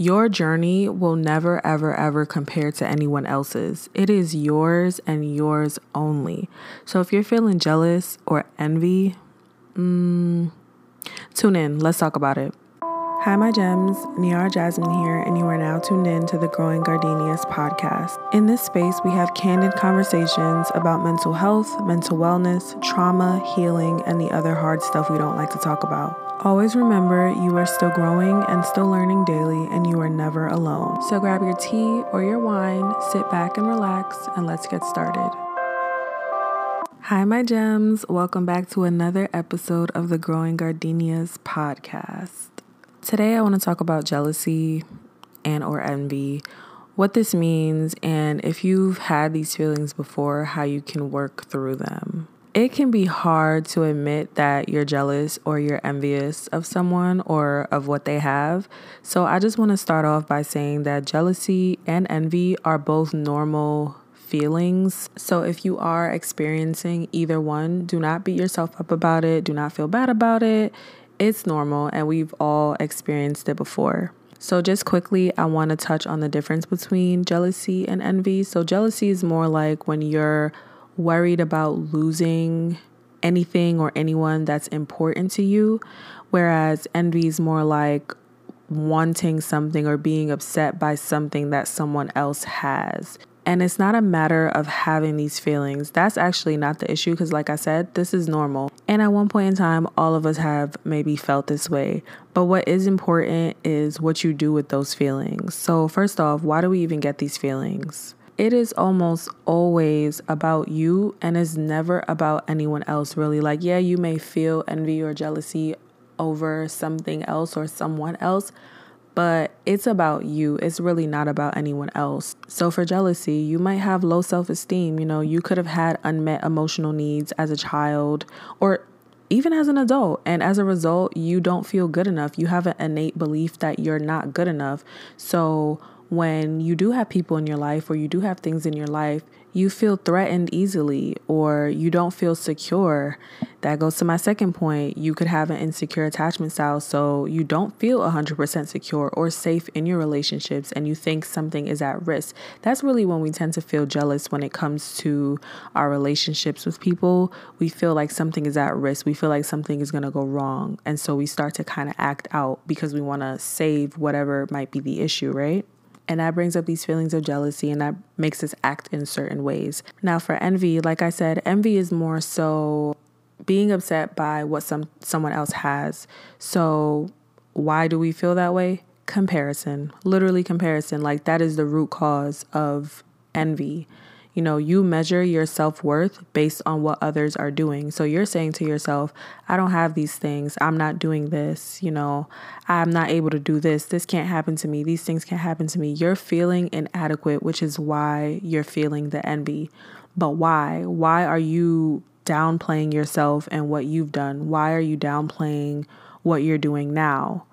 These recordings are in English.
Your journey will never, ever, ever compare to anyone else's. It is yours and yours only. So if you're feeling jealous or envy, mm, tune in. Let's talk about it. Hi, my gems. Niara Jasmine here, and you are now tuned in to the Growing Gardenias podcast. In this space, we have candid conversations about mental health, mental wellness, trauma, healing, and the other hard stuff we don't like to talk about. Always remember you are still growing and still learning daily, and you are never alone. So grab your tea or your wine, sit back and relax, and let's get started. Hi, my gems. Welcome back to another episode of the Growing Gardenias podcast. Today I want to talk about jealousy and or envy, what this means and if you've had these feelings before, how you can work through them. It can be hard to admit that you're jealous or you're envious of someone or of what they have. So I just want to start off by saying that jealousy and envy are both normal feelings. So if you are experiencing either one, do not beat yourself up about it. Do not feel bad about it. It's normal and we've all experienced it before. So, just quickly, I want to touch on the difference between jealousy and envy. So, jealousy is more like when you're worried about losing anything or anyone that's important to you, whereas envy is more like wanting something or being upset by something that someone else has. And it's not a matter of having these feelings. That's actually not the issue because, like I said, this is normal. And at one point in time, all of us have maybe felt this way. But what is important is what you do with those feelings. So, first off, why do we even get these feelings? It is almost always about you and is never about anyone else, really. Like, yeah, you may feel envy or jealousy over something else or someone else, but it's about you. It's really not about anyone else. So, for jealousy, you might have low self esteem. You know, you could have had unmet emotional needs as a child or even as an adult. And as a result, you don't feel good enough. You have an innate belief that you're not good enough. So, when you do have people in your life or you do have things in your life, you feel threatened easily or you don't feel secure. That goes to my second point. You could have an insecure attachment style, so you don't feel 100% secure or safe in your relationships and you think something is at risk. That's really when we tend to feel jealous when it comes to our relationships with people. We feel like something is at risk, we feel like something is going to go wrong. And so we start to kind of act out because we want to save whatever might be the issue, right? And that brings up these feelings of jealousy and that makes us act in certain ways. Now, for envy, like I said, envy is more so being upset by what some someone else has. So, why do we feel that way? Comparison. Literally comparison. Like that is the root cause of envy. You know, you measure your self worth based on what others are doing. So you're saying to yourself, I don't have these things. I'm not doing this. You know, I'm not able to do this. This can't happen to me. These things can't happen to me. You're feeling inadequate, which is why you're feeling the envy. But why? Why are you downplaying yourself and what you've done? Why are you downplaying what you're doing now?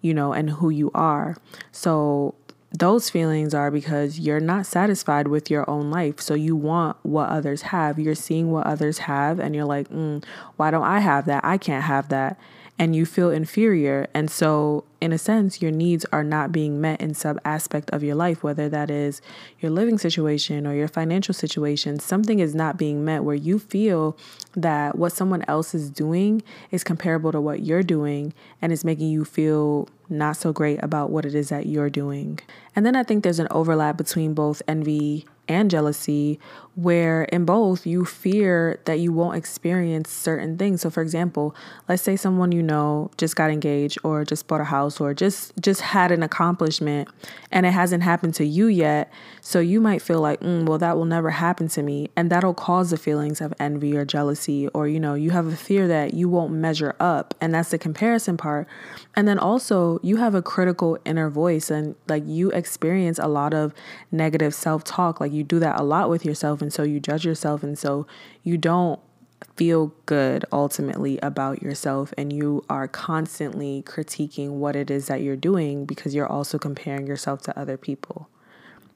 You know, and who you are. So those feelings are because you're not satisfied with your own life. So you want what others have. You're seeing what others have, and you're like, mm, why don't I have that? I can't have that and you feel inferior. And so, in a sense, your needs are not being met in some aspect of your life, whether that is your living situation or your financial situation. Something is not being met where you feel that what someone else is doing is comparable to what you're doing and is making you feel not so great about what it is that you're doing. And then I think there's an overlap between both envy and jealousy, where in both you fear that you won't experience certain things. So for example, let's say someone you know just got engaged or just bought a house or just just had an accomplishment and it hasn't happened to you yet. So you might feel like, mm, well, that will never happen to me. And that'll cause the feelings of envy or jealousy, or you know, you have a fear that you won't measure up. And that's the comparison part. And then also you have a critical inner voice and like you experience a lot of negative self-talk. Like you do that a lot with yourself and so you judge yourself and so you don't feel good ultimately about yourself and you are constantly critiquing what it is that you're doing because you're also comparing yourself to other people.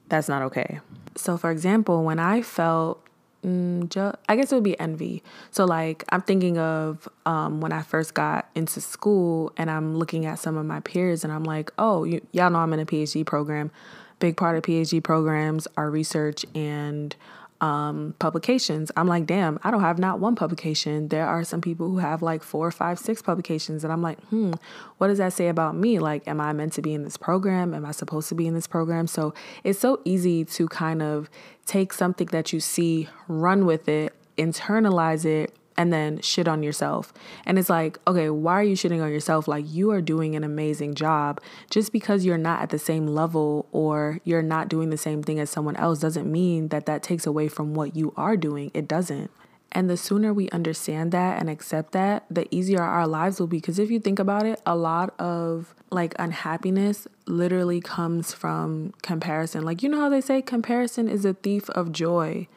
That's not okay. So for example, when I felt mm, I guess it would be envy. So like I'm thinking of um, when I first got into school and I'm looking at some of my peers and I'm like, oh, you, y'all know I'm in a PhD program. Big part of PhD programs are research and um, publications. I'm like, damn, I don't have not one publication. There are some people who have like four, five, six publications. And I'm like, hmm, what does that say about me? Like, am I meant to be in this program? Am I supposed to be in this program? So it's so easy to kind of take something that you see, run with it, internalize it, and then shit on yourself. And it's like, okay, why are you shitting on yourself? Like, you are doing an amazing job. Just because you're not at the same level or you're not doing the same thing as someone else doesn't mean that that takes away from what you are doing. It doesn't. And the sooner we understand that and accept that, the easier our lives will be. Because if you think about it, a lot of like unhappiness literally comes from comparison. Like, you know how they say comparison is a thief of joy?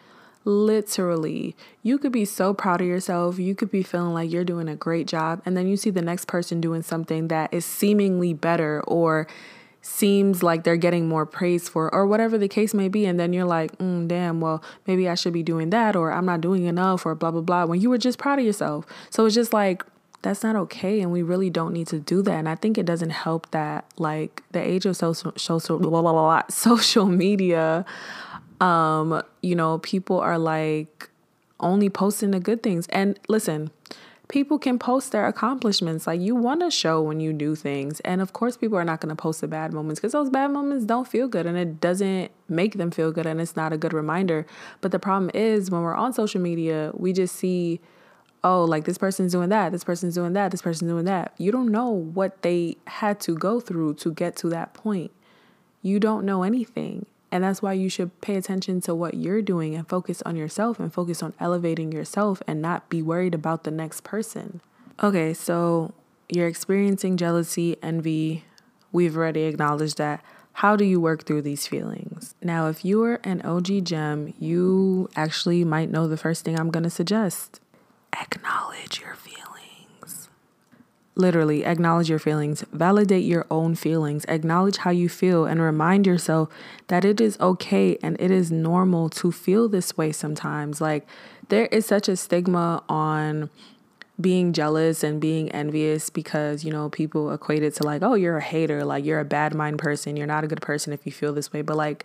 Literally, you could be so proud of yourself. You could be feeling like you're doing a great job. And then you see the next person doing something that is seemingly better or seems like they're getting more praise for, or whatever the case may be. And then you're like, mm, damn, well, maybe I should be doing that, or I'm not doing enough, or blah, blah, blah, when you were just proud of yourself. So it's just like, that's not okay and we really don't need to do that and i think it doesn't help that like the age of social social blah, blah, blah, social media um, you know, people are like only posting the good things. And listen, people can post their accomplishments. Like you want to show when you do things. And of course, people are not going to post the bad moments because those bad moments don't feel good and it doesn't make them feel good and it's not a good reminder. But the problem is when we're on social media, we just see, oh, like this person's doing that, this person's doing that, this person's doing that. You don't know what they had to go through to get to that point. You don't know anything. And that's why you should pay attention to what you're doing and focus on yourself and focus on elevating yourself and not be worried about the next person. Okay, so you're experiencing jealousy, envy. We've already acknowledged that. How do you work through these feelings? Now, if you're an OG gem, you actually might know the first thing I'm going to suggest. Acknowledge your literally acknowledge your feelings, validate your own feelings, acknowledge how you feel, and remind yourself that it is okay and it is normal to feel this way sometimes. Like, there is such a stigma on being jealous and being envious because, you know, people equate it to like, oh, you're a hater, like, you're a bad mind person, you're not a good person if you feel this way. But, like,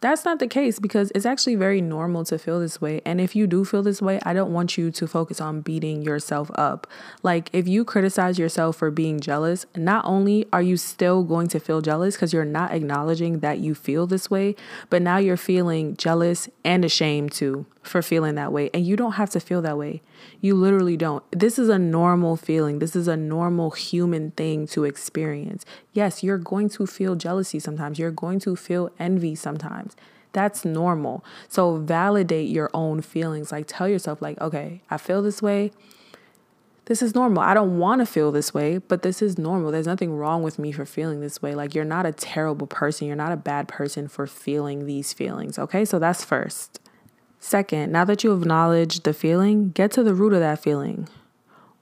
that's not the case because it's actually very normal to feel this way. And if you do feel this way, I don't want you to focus on beating yourself up. Like, if you criticize yourself for being jealous, not only are you still going to feel jealous because you're not acknowledging that you feel this way, but now you're feeling jealous and ashamed too for feeling that way. And you don't have to feel that way. You literally don't. This is a normal feeling. This is a normal human thing to experience. Yes, you're going to feel jealousy sometimes. You're going to feel envy sometimes. That's normal. So validate your own feelings. Like tell yourself like, "Okay, I feel this way. This is normal. I don't want to feel this way, but this is normal. There's nothing wrong with me for feeling this way. Like you're not a terrible person. You're not a bad person for feeling these feelings." Okay? So that's first. Second, now that you have acknowledged the feeling, get to the root of that feeling.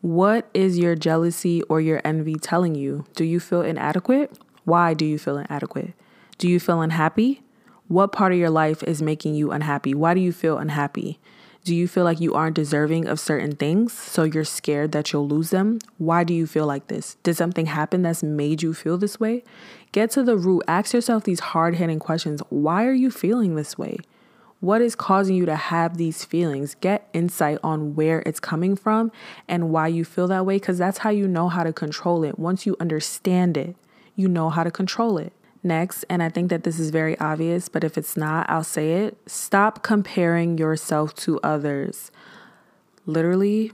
What is your jealousy or your envy telling you? Do you feel inadequate? Why do you feel inadequate? Do you feel unhappy? What part of your life is making you unhappy? Why do you feel unhappy? Do you feel like you aren't deserving of certain things, so you're scared that you'll lose them? Why do you feel like this? Did something happen that's made you feel this way? Get to the root. Ask yourself these hard hitting questions. Why are you feeling this way? What is causing you to have these feelings? Get insight on where it's coming from and why you feel that way, because that's how you know how to control it. Once you understand it, you know how to control it. Next, and I think that this is very obvious, but if it's not, I'll say it stop comparing yourself to others. Literally,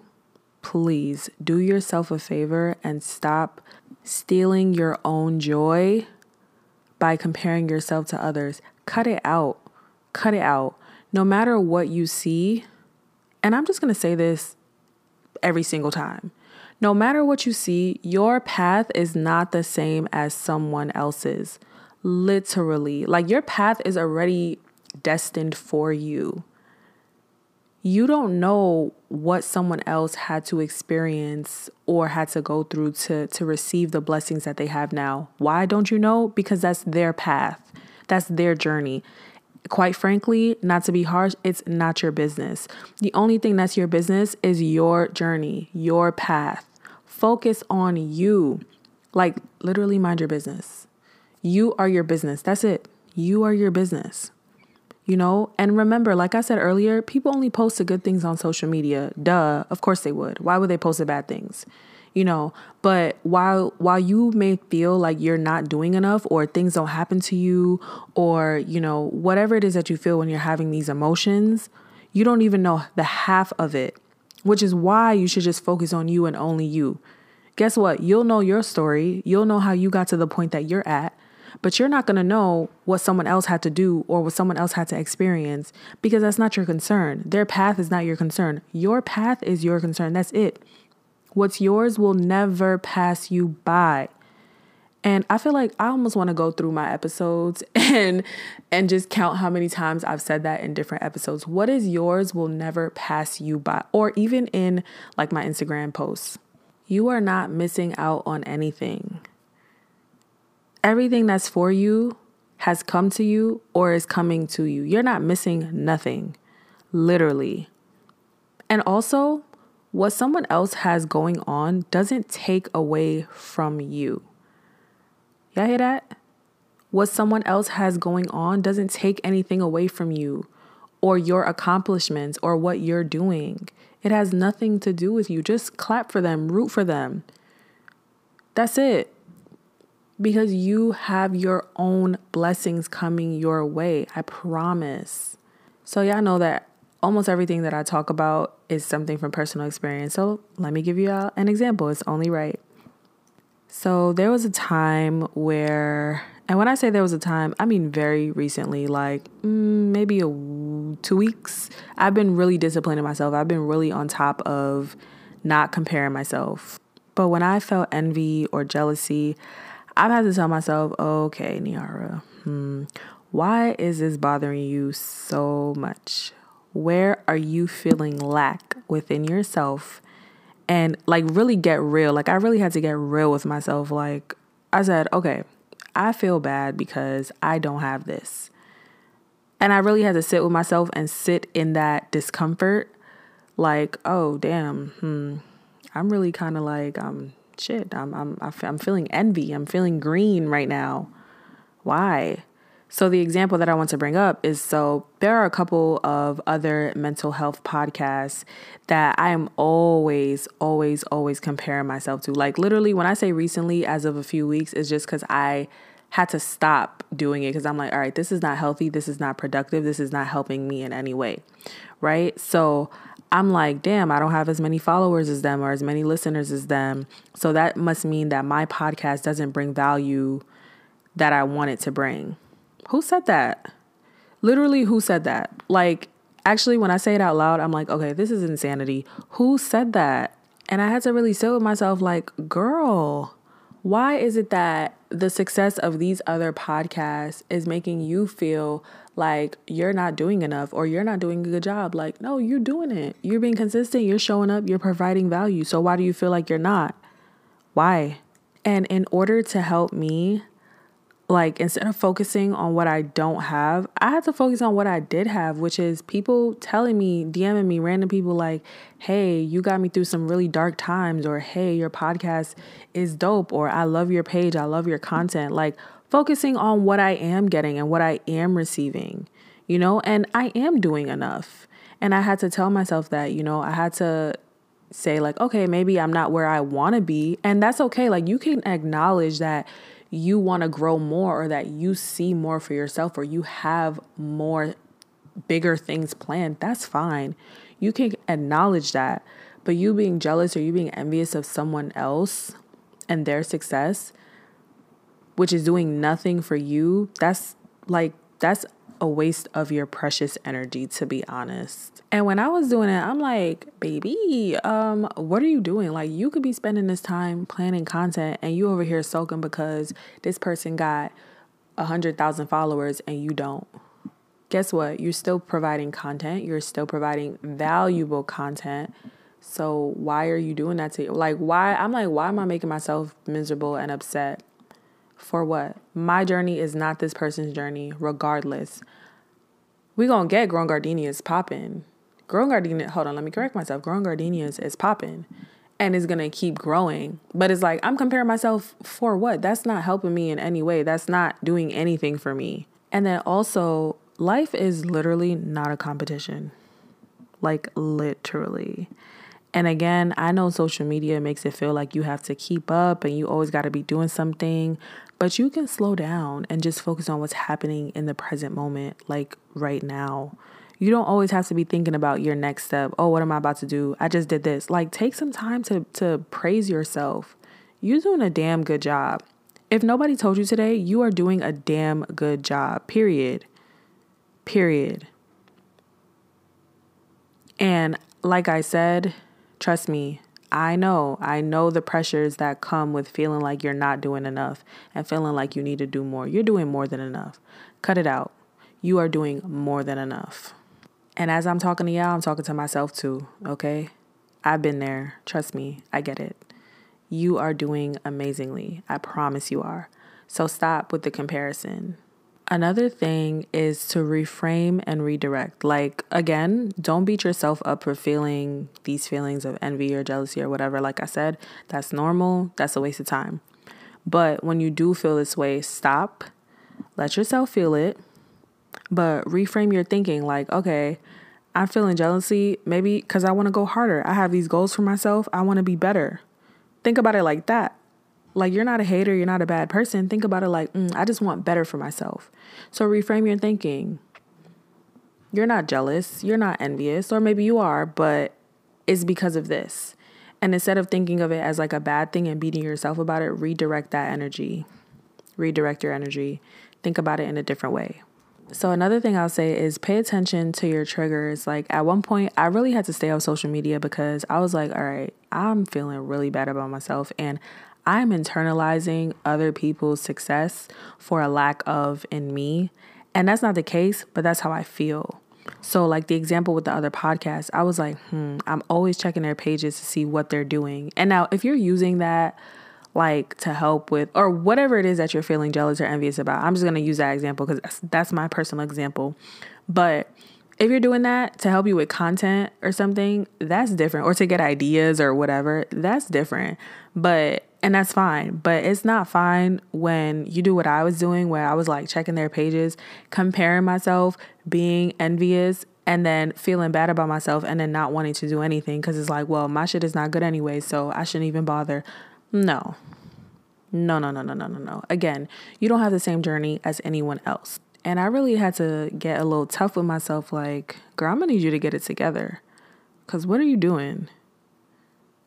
please do yourself a favor and stop stealing your own joy by comparing yourself to others. Cut it out. Cut it out no matter what you see, and I'm just going to say this every single time. No matter what you see, your path is not the same as someone else's. Literally. Like your path is already destined for you. You don't know what someone else had to experience or had to go through to, to receive the blessings that they have now. Why don't you know? Because that's their path, that's their journey quite frankly, not to be harsh, it's not your business. The only thing that's your business is your journey, your path. Focus on you. Like, literally, mind your business. You are your business. That's it. You are your business. You know, and remember, like I said earlier, people only post the good things on social media. Duh, of course they would. Why would they post the bad things? You know but while while you may feel like you're not doing enough or things don't happen to you or you know whatever it is that you feel when you're having these emotions you don't even know the half of it which is why you should just focus on you and only you guess what you'll know your story you'll know how you got to the point that you're at but you're not going to know what someone else had to do or what someone else had to experience because that's not your concern. Their path is not your concern. Your path is your concern. That's it. What's yours will never pass you by. And I feel like I almost want to go through my episodes and and just count how many times I've said that in different episodes. What is yours will never pass you by or even in like my Instagram posts. You are not missing out on anything. Everything that's for you has come to you or is coming to you. You're not missing nothing. Literally. And also, what someone else has going on doesn't take away from you. Y'all hear that? What someone else has going on doesn't take anything away from you or your accomplishments or what you're doing. It has nothing to do with you. Just clap for them, root for them. That's it. Because you have your own blessings coming your way. I promise. So, y'all know that almost everything that I talk about is something from personal experience. So let me give you an example. It's only right. So there was a time where, and when I say there was a time, I mean very recently, like mm, maybe a two weeks. I've been really disciplining myself. I've been really on top of not comparing myself. But when I felt envy or jealousy, I've had to tell myself, okay, Niara, hmm, why is this bothering you so much? Where are you feeling lack within yourself? And like really get real. Like i really had to get real with myself. Like i said okay i feel bad because i don't have this. And i really had to sit with myself and sit in that discomfort. Like oh damn hmm i'm really kind of like um shit i'm i'm i'm feeling envy. I'm feeling green right now. Why so, the example that I want to bring up is so there are a couple of other mental health podcasts that I am always, always, always comparing myself to. Like, literally, when I say recently, as of a few weeks, it's just because I had to stop doing it because I'm like, all right, this is not healthy. This is not productive. This is not helping me in any way. Right. So, I'm like, damn, I don't have as many followers as them or as many listeners as them. So that must mean that my podcast doesn't bring value that I want it to bring. Who said that? Literally, who said that? Like, actually, when I say it out loud, I'm like, okay, this is insanity. Who said that? And I had to really sit with myself, like, girl, why is it that the success of these other podcasts is making you feel like you're not doing enough or you're not doing a good job? Like, no, you're doing it. You're being consistent, you're showing up, you're providing value. So, why do you feel like you're not? Why? And in order to help me like instead of focusing on what I don't have, I had to focus on what I did have, which is people telling me, DMing me, random people like, hey, you got me through some really dark times, or hey, your podcast is dope, or I love your page, I love your content. Like focusing on what I am getting and what I am receiving, you know, and I am doing enough. And I had to tell myself that, you know, I had to say, like, okay, maybe I'm not where I want to be. And that's okay. Like, you can acknowledge that you want to grow more or that you see more for yourself or you have more bigger things planned, that's fine. You can acknowledge that. But you being jealous or you being envious of someone else and their success, which is doing nothing for you, that's like, that's a waste of your precious energy, to be honest. And when I was doing it, I'm like, baby, um, what are you doing? Like, you could be spending this time planning content and you over here soaking because this person got a hundred thousand followers and you don't. Guess what? You're still providing content. You're still providing valuable content. So why are you doing that to you? Like, why? I'm like, why am I making myself miserable and upset? For what? My journey is not this person's journey, regardless. we gonna get growing gardenias popping. Growing gardenia, hold on, let me correct myself. Growing gardenias is popping and is gonna keep growing. But it's like I'm comparing myself for what? That's not helping me in any way. That's not doing anything for me. And then also, life is literally not a competition. Like literally. And again, I know social media makes it feel like you have to keep up and you always got to be doing something, but you can slow down and just focus on what's happening in the present moment, like right now. You don't always have to be thinking about your next step. Oh, what am I about to do? I just did this. Like take some time to to praise yourself. You're doing a damn good job. If nobody told you today, you are doing a damn good job. Period. Period. And like I said, trust me, I know, I know the pressures that come with feeling like you're not doing enough and feeling like you need to do more. You're doing more than enough. Cut it out. You are doing more than enough. And as I'm talking to y'all, I'm talking to myself too, okay? I've been there. Trust me, I get it. You are doing amazingly. I promise you are. So stop with the comparison. Another thing is to reframe and redirect. Like, again, don't beat yourself up for feeling these feelings of envy or jealousy or whatever. Like I said, that's normal, that's a waste of time. But when you do feel this way, stop, let yourself feel it, but reframe your thinking like, okay, I'm feeling jealousy, maybe because I want to go harder. I have these goals for myself, I want to be better. Think about it like that. Like, you're not a hater, you're not a bad person. Think about it like, mm, I just want better for myself. So, reframe your thinking. You're not jealous, you're not envious, or maybe you are, but it's because of this. And instead of thinking of it as like a bad thing and beating yourself about it, redirect that energy. Redirect your energy. Think about it in a different way. So another thing I'll say is pay attention to your triggers. Like at one point, I really had to stay off social media because I was like, all right, I'm feeling really bad about myself and I'm internalizing other people's success for a lack of in me. And that's not the case, but that's how I feel. So, like the example with the other podcast, I was like, hmm, I'm always checking their pages to see what they're doing. And now, if you're using that like to help with, or whatever it is that you're feeling jealous or envious about, I'm just gonna use that example because that's, that's my personal example. But if you're doing that to help you with content or something, that's different, or to get ideas or whatever, that's different. But and that's fine. But it's not fine when you do what I was doing, where I was like checking their pages, comparing myself, being envious, and then feeling bad about myself, and then not wanting to do anything because it's like, well, my shit is not good anyway, so I shouldn't even bother. No. No, no, no, no, no, no, no. Again, you don't have the same journey as anyone else. And I really had to get a little tough with myself like, girl, I'm gonna need you to get it together. Cause what are you doing?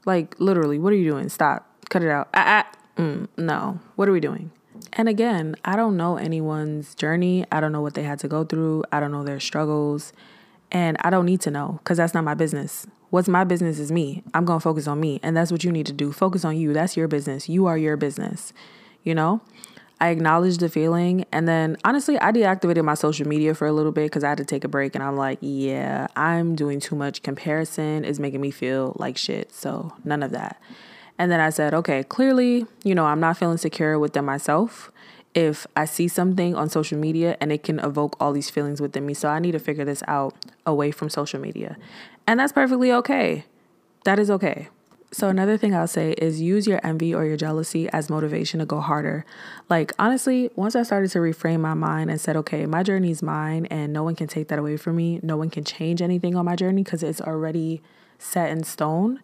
Like, literally, what are you doing? Stop cut it out. Ah, ah. Mm, no. What are we doing? And again, I don't know anyone's journey. I don't know what they had to go through. I don't know their struggles. And I don't need to know because that's not my business. What's my business is me. I'm going to focus on me. And that's what you need to do. Focus on you. That's your business. You are your business. You know? I acknowledged the feeling. And then honestly, I deactivated my social media for a little bit because I had to take a break. And I'm like, yeah, I'm doing too much comparison. It's making me feel like shit. So none of that. And then I said, okay, clearly, you know, I'm not feeling secure within myself if I see something on social media and it can evoke all these feelings within me. So I need to figure this out away from social media. And that's perfectly okay. That is okay. So, another thing I'll say is use your envy or your jealousy as motivation to go harder. Like, honestly, once I started to reframe my mind and said, okay, my journey is mine and no one can take that away from me, no one can change anything on my journey because it's already set in stone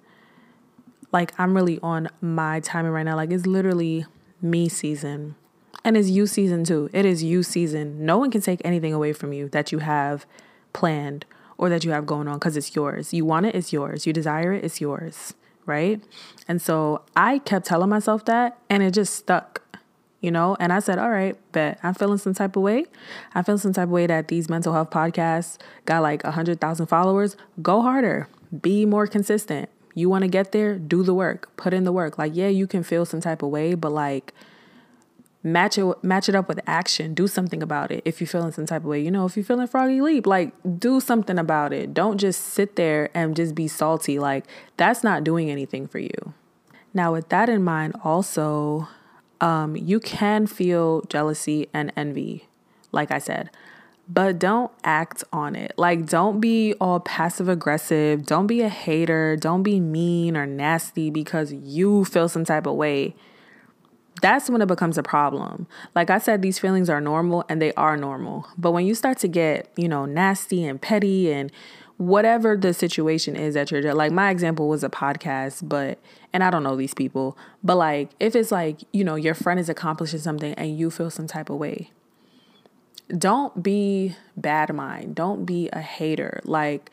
like I'm really on my timing right now. Like it's literally me season. And it's you season too. It is you season. No one can take anything away from you that you have planned or that you have going on because it's yours. You want it, it's yours. You desire it, it's yours. Right. And so I kept telling myself that and it just stuck, you know? And I said, all right, bet I'm feeling some type of way. I feel some type of way that these mental health podcasts got like a 100,000 followers. Go harder, be more consistent you want to get there, do the work, put in the work. Like, yeah, you can feel some type of way, but like match it match it up with action. Do something about it. If you're feeling some type of way, you know, if you're feeling froggy leap, like do something about it. Don't just sit there and just be salty. Like that's not doing anything for you. Now, with that in mind, also, um, you can feel jealousy and envy, like I said, but don't act on it. Like, don't be all passive aggressive. Don't be a hater. Don't be mean or nasty because you feel some type of way. That's when it becomes a problem. Like I said, these feelings are normal and they are normal. But when you start to get, you know, nasty and petty and whatever the situation is that you're like my example was a podcast but and i don't know these people but like if it's like you know your friend is accomplishing something and you feel some type of way don't be bad mind don't be a hater like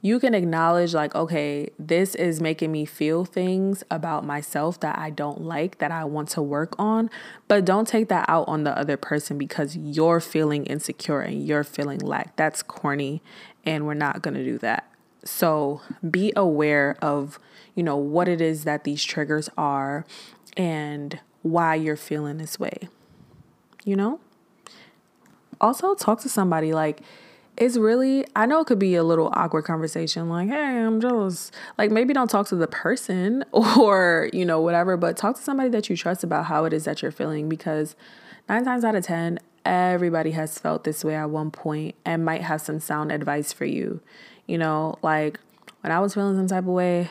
you can acknowledge like okay this is making me feel things about myself that i don't like that i want to work on but don't take that out on the other person because you're feeling insecure and you're feeling lack that's corny and we're not going to do that. So be aware of, you know, what it is that these triggers are and why you're feeling this way. You know? Also talk to somebody like it's really I know it could be a little awkward conversation like, "Hey, I'm jealous." Like maybe don't talk to the person or, you know, whatever, but talk to somebody that you trust about how it is that you're feeling because 9 times out of 10 everybody has felt this way at one point and might have some sound advice for you. You know, like when I was feeling some type of way,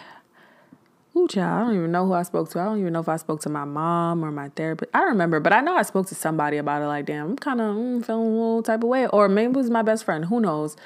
ooh, child, I don't even know who I spoke to. I don't even know if I spoke to my mom or my therapist. I don't remember, but I know I spoke to somebody about it. Like, damn, I'm kind of mm, feeling a little type of way, or maybe it was my best friend. Who knows?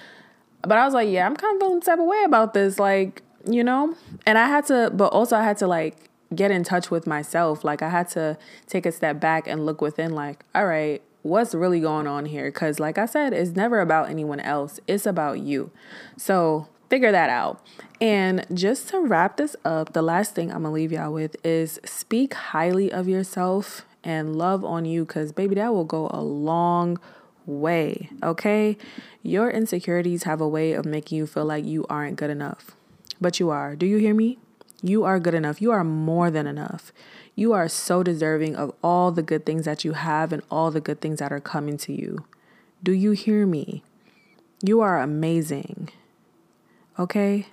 But I was like, yeah, I'm kind of feeling type of way about this. Like, you know, and I had to, but also I had to like get in touch with myself. Like, I had to take a step back and look within. Like, all right, what's really going on here because like i said it's never about anyone else it's about you so figure that out. And just to wrap this up the last thing i'm gonna leave y'all with is speak highly of yourself and love on you because baby that will go a long way okay? Your insecurities have a way of making you feel like you aren't good enough. But you are. Do you hear me? You are good enough. You are more than enough. You are so deserving of all the good things that you have and all the good things that are coming to you. Do you hear me? You are amazing. Okay?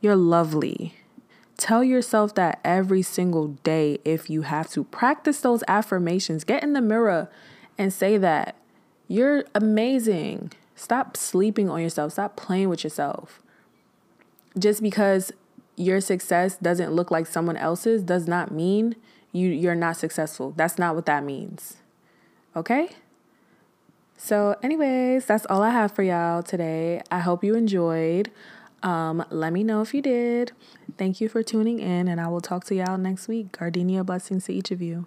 You're lovely. Tell yourself that every single day if you have to. Practice those affirmations. Get in the mirror and say that. You're amazing. Stop sleeping on yourself. Stop playing with yourself. Just because your success doesn't look like someone else's does not mean you you're not successful. That's not what that means. Okay? So, anyways, that's all I have for y'all today. I hope you enjoyed. Um, let me know if you did. Thank you for tuning in, and I will talk to y'all next week. Gardenia blessings to each of you.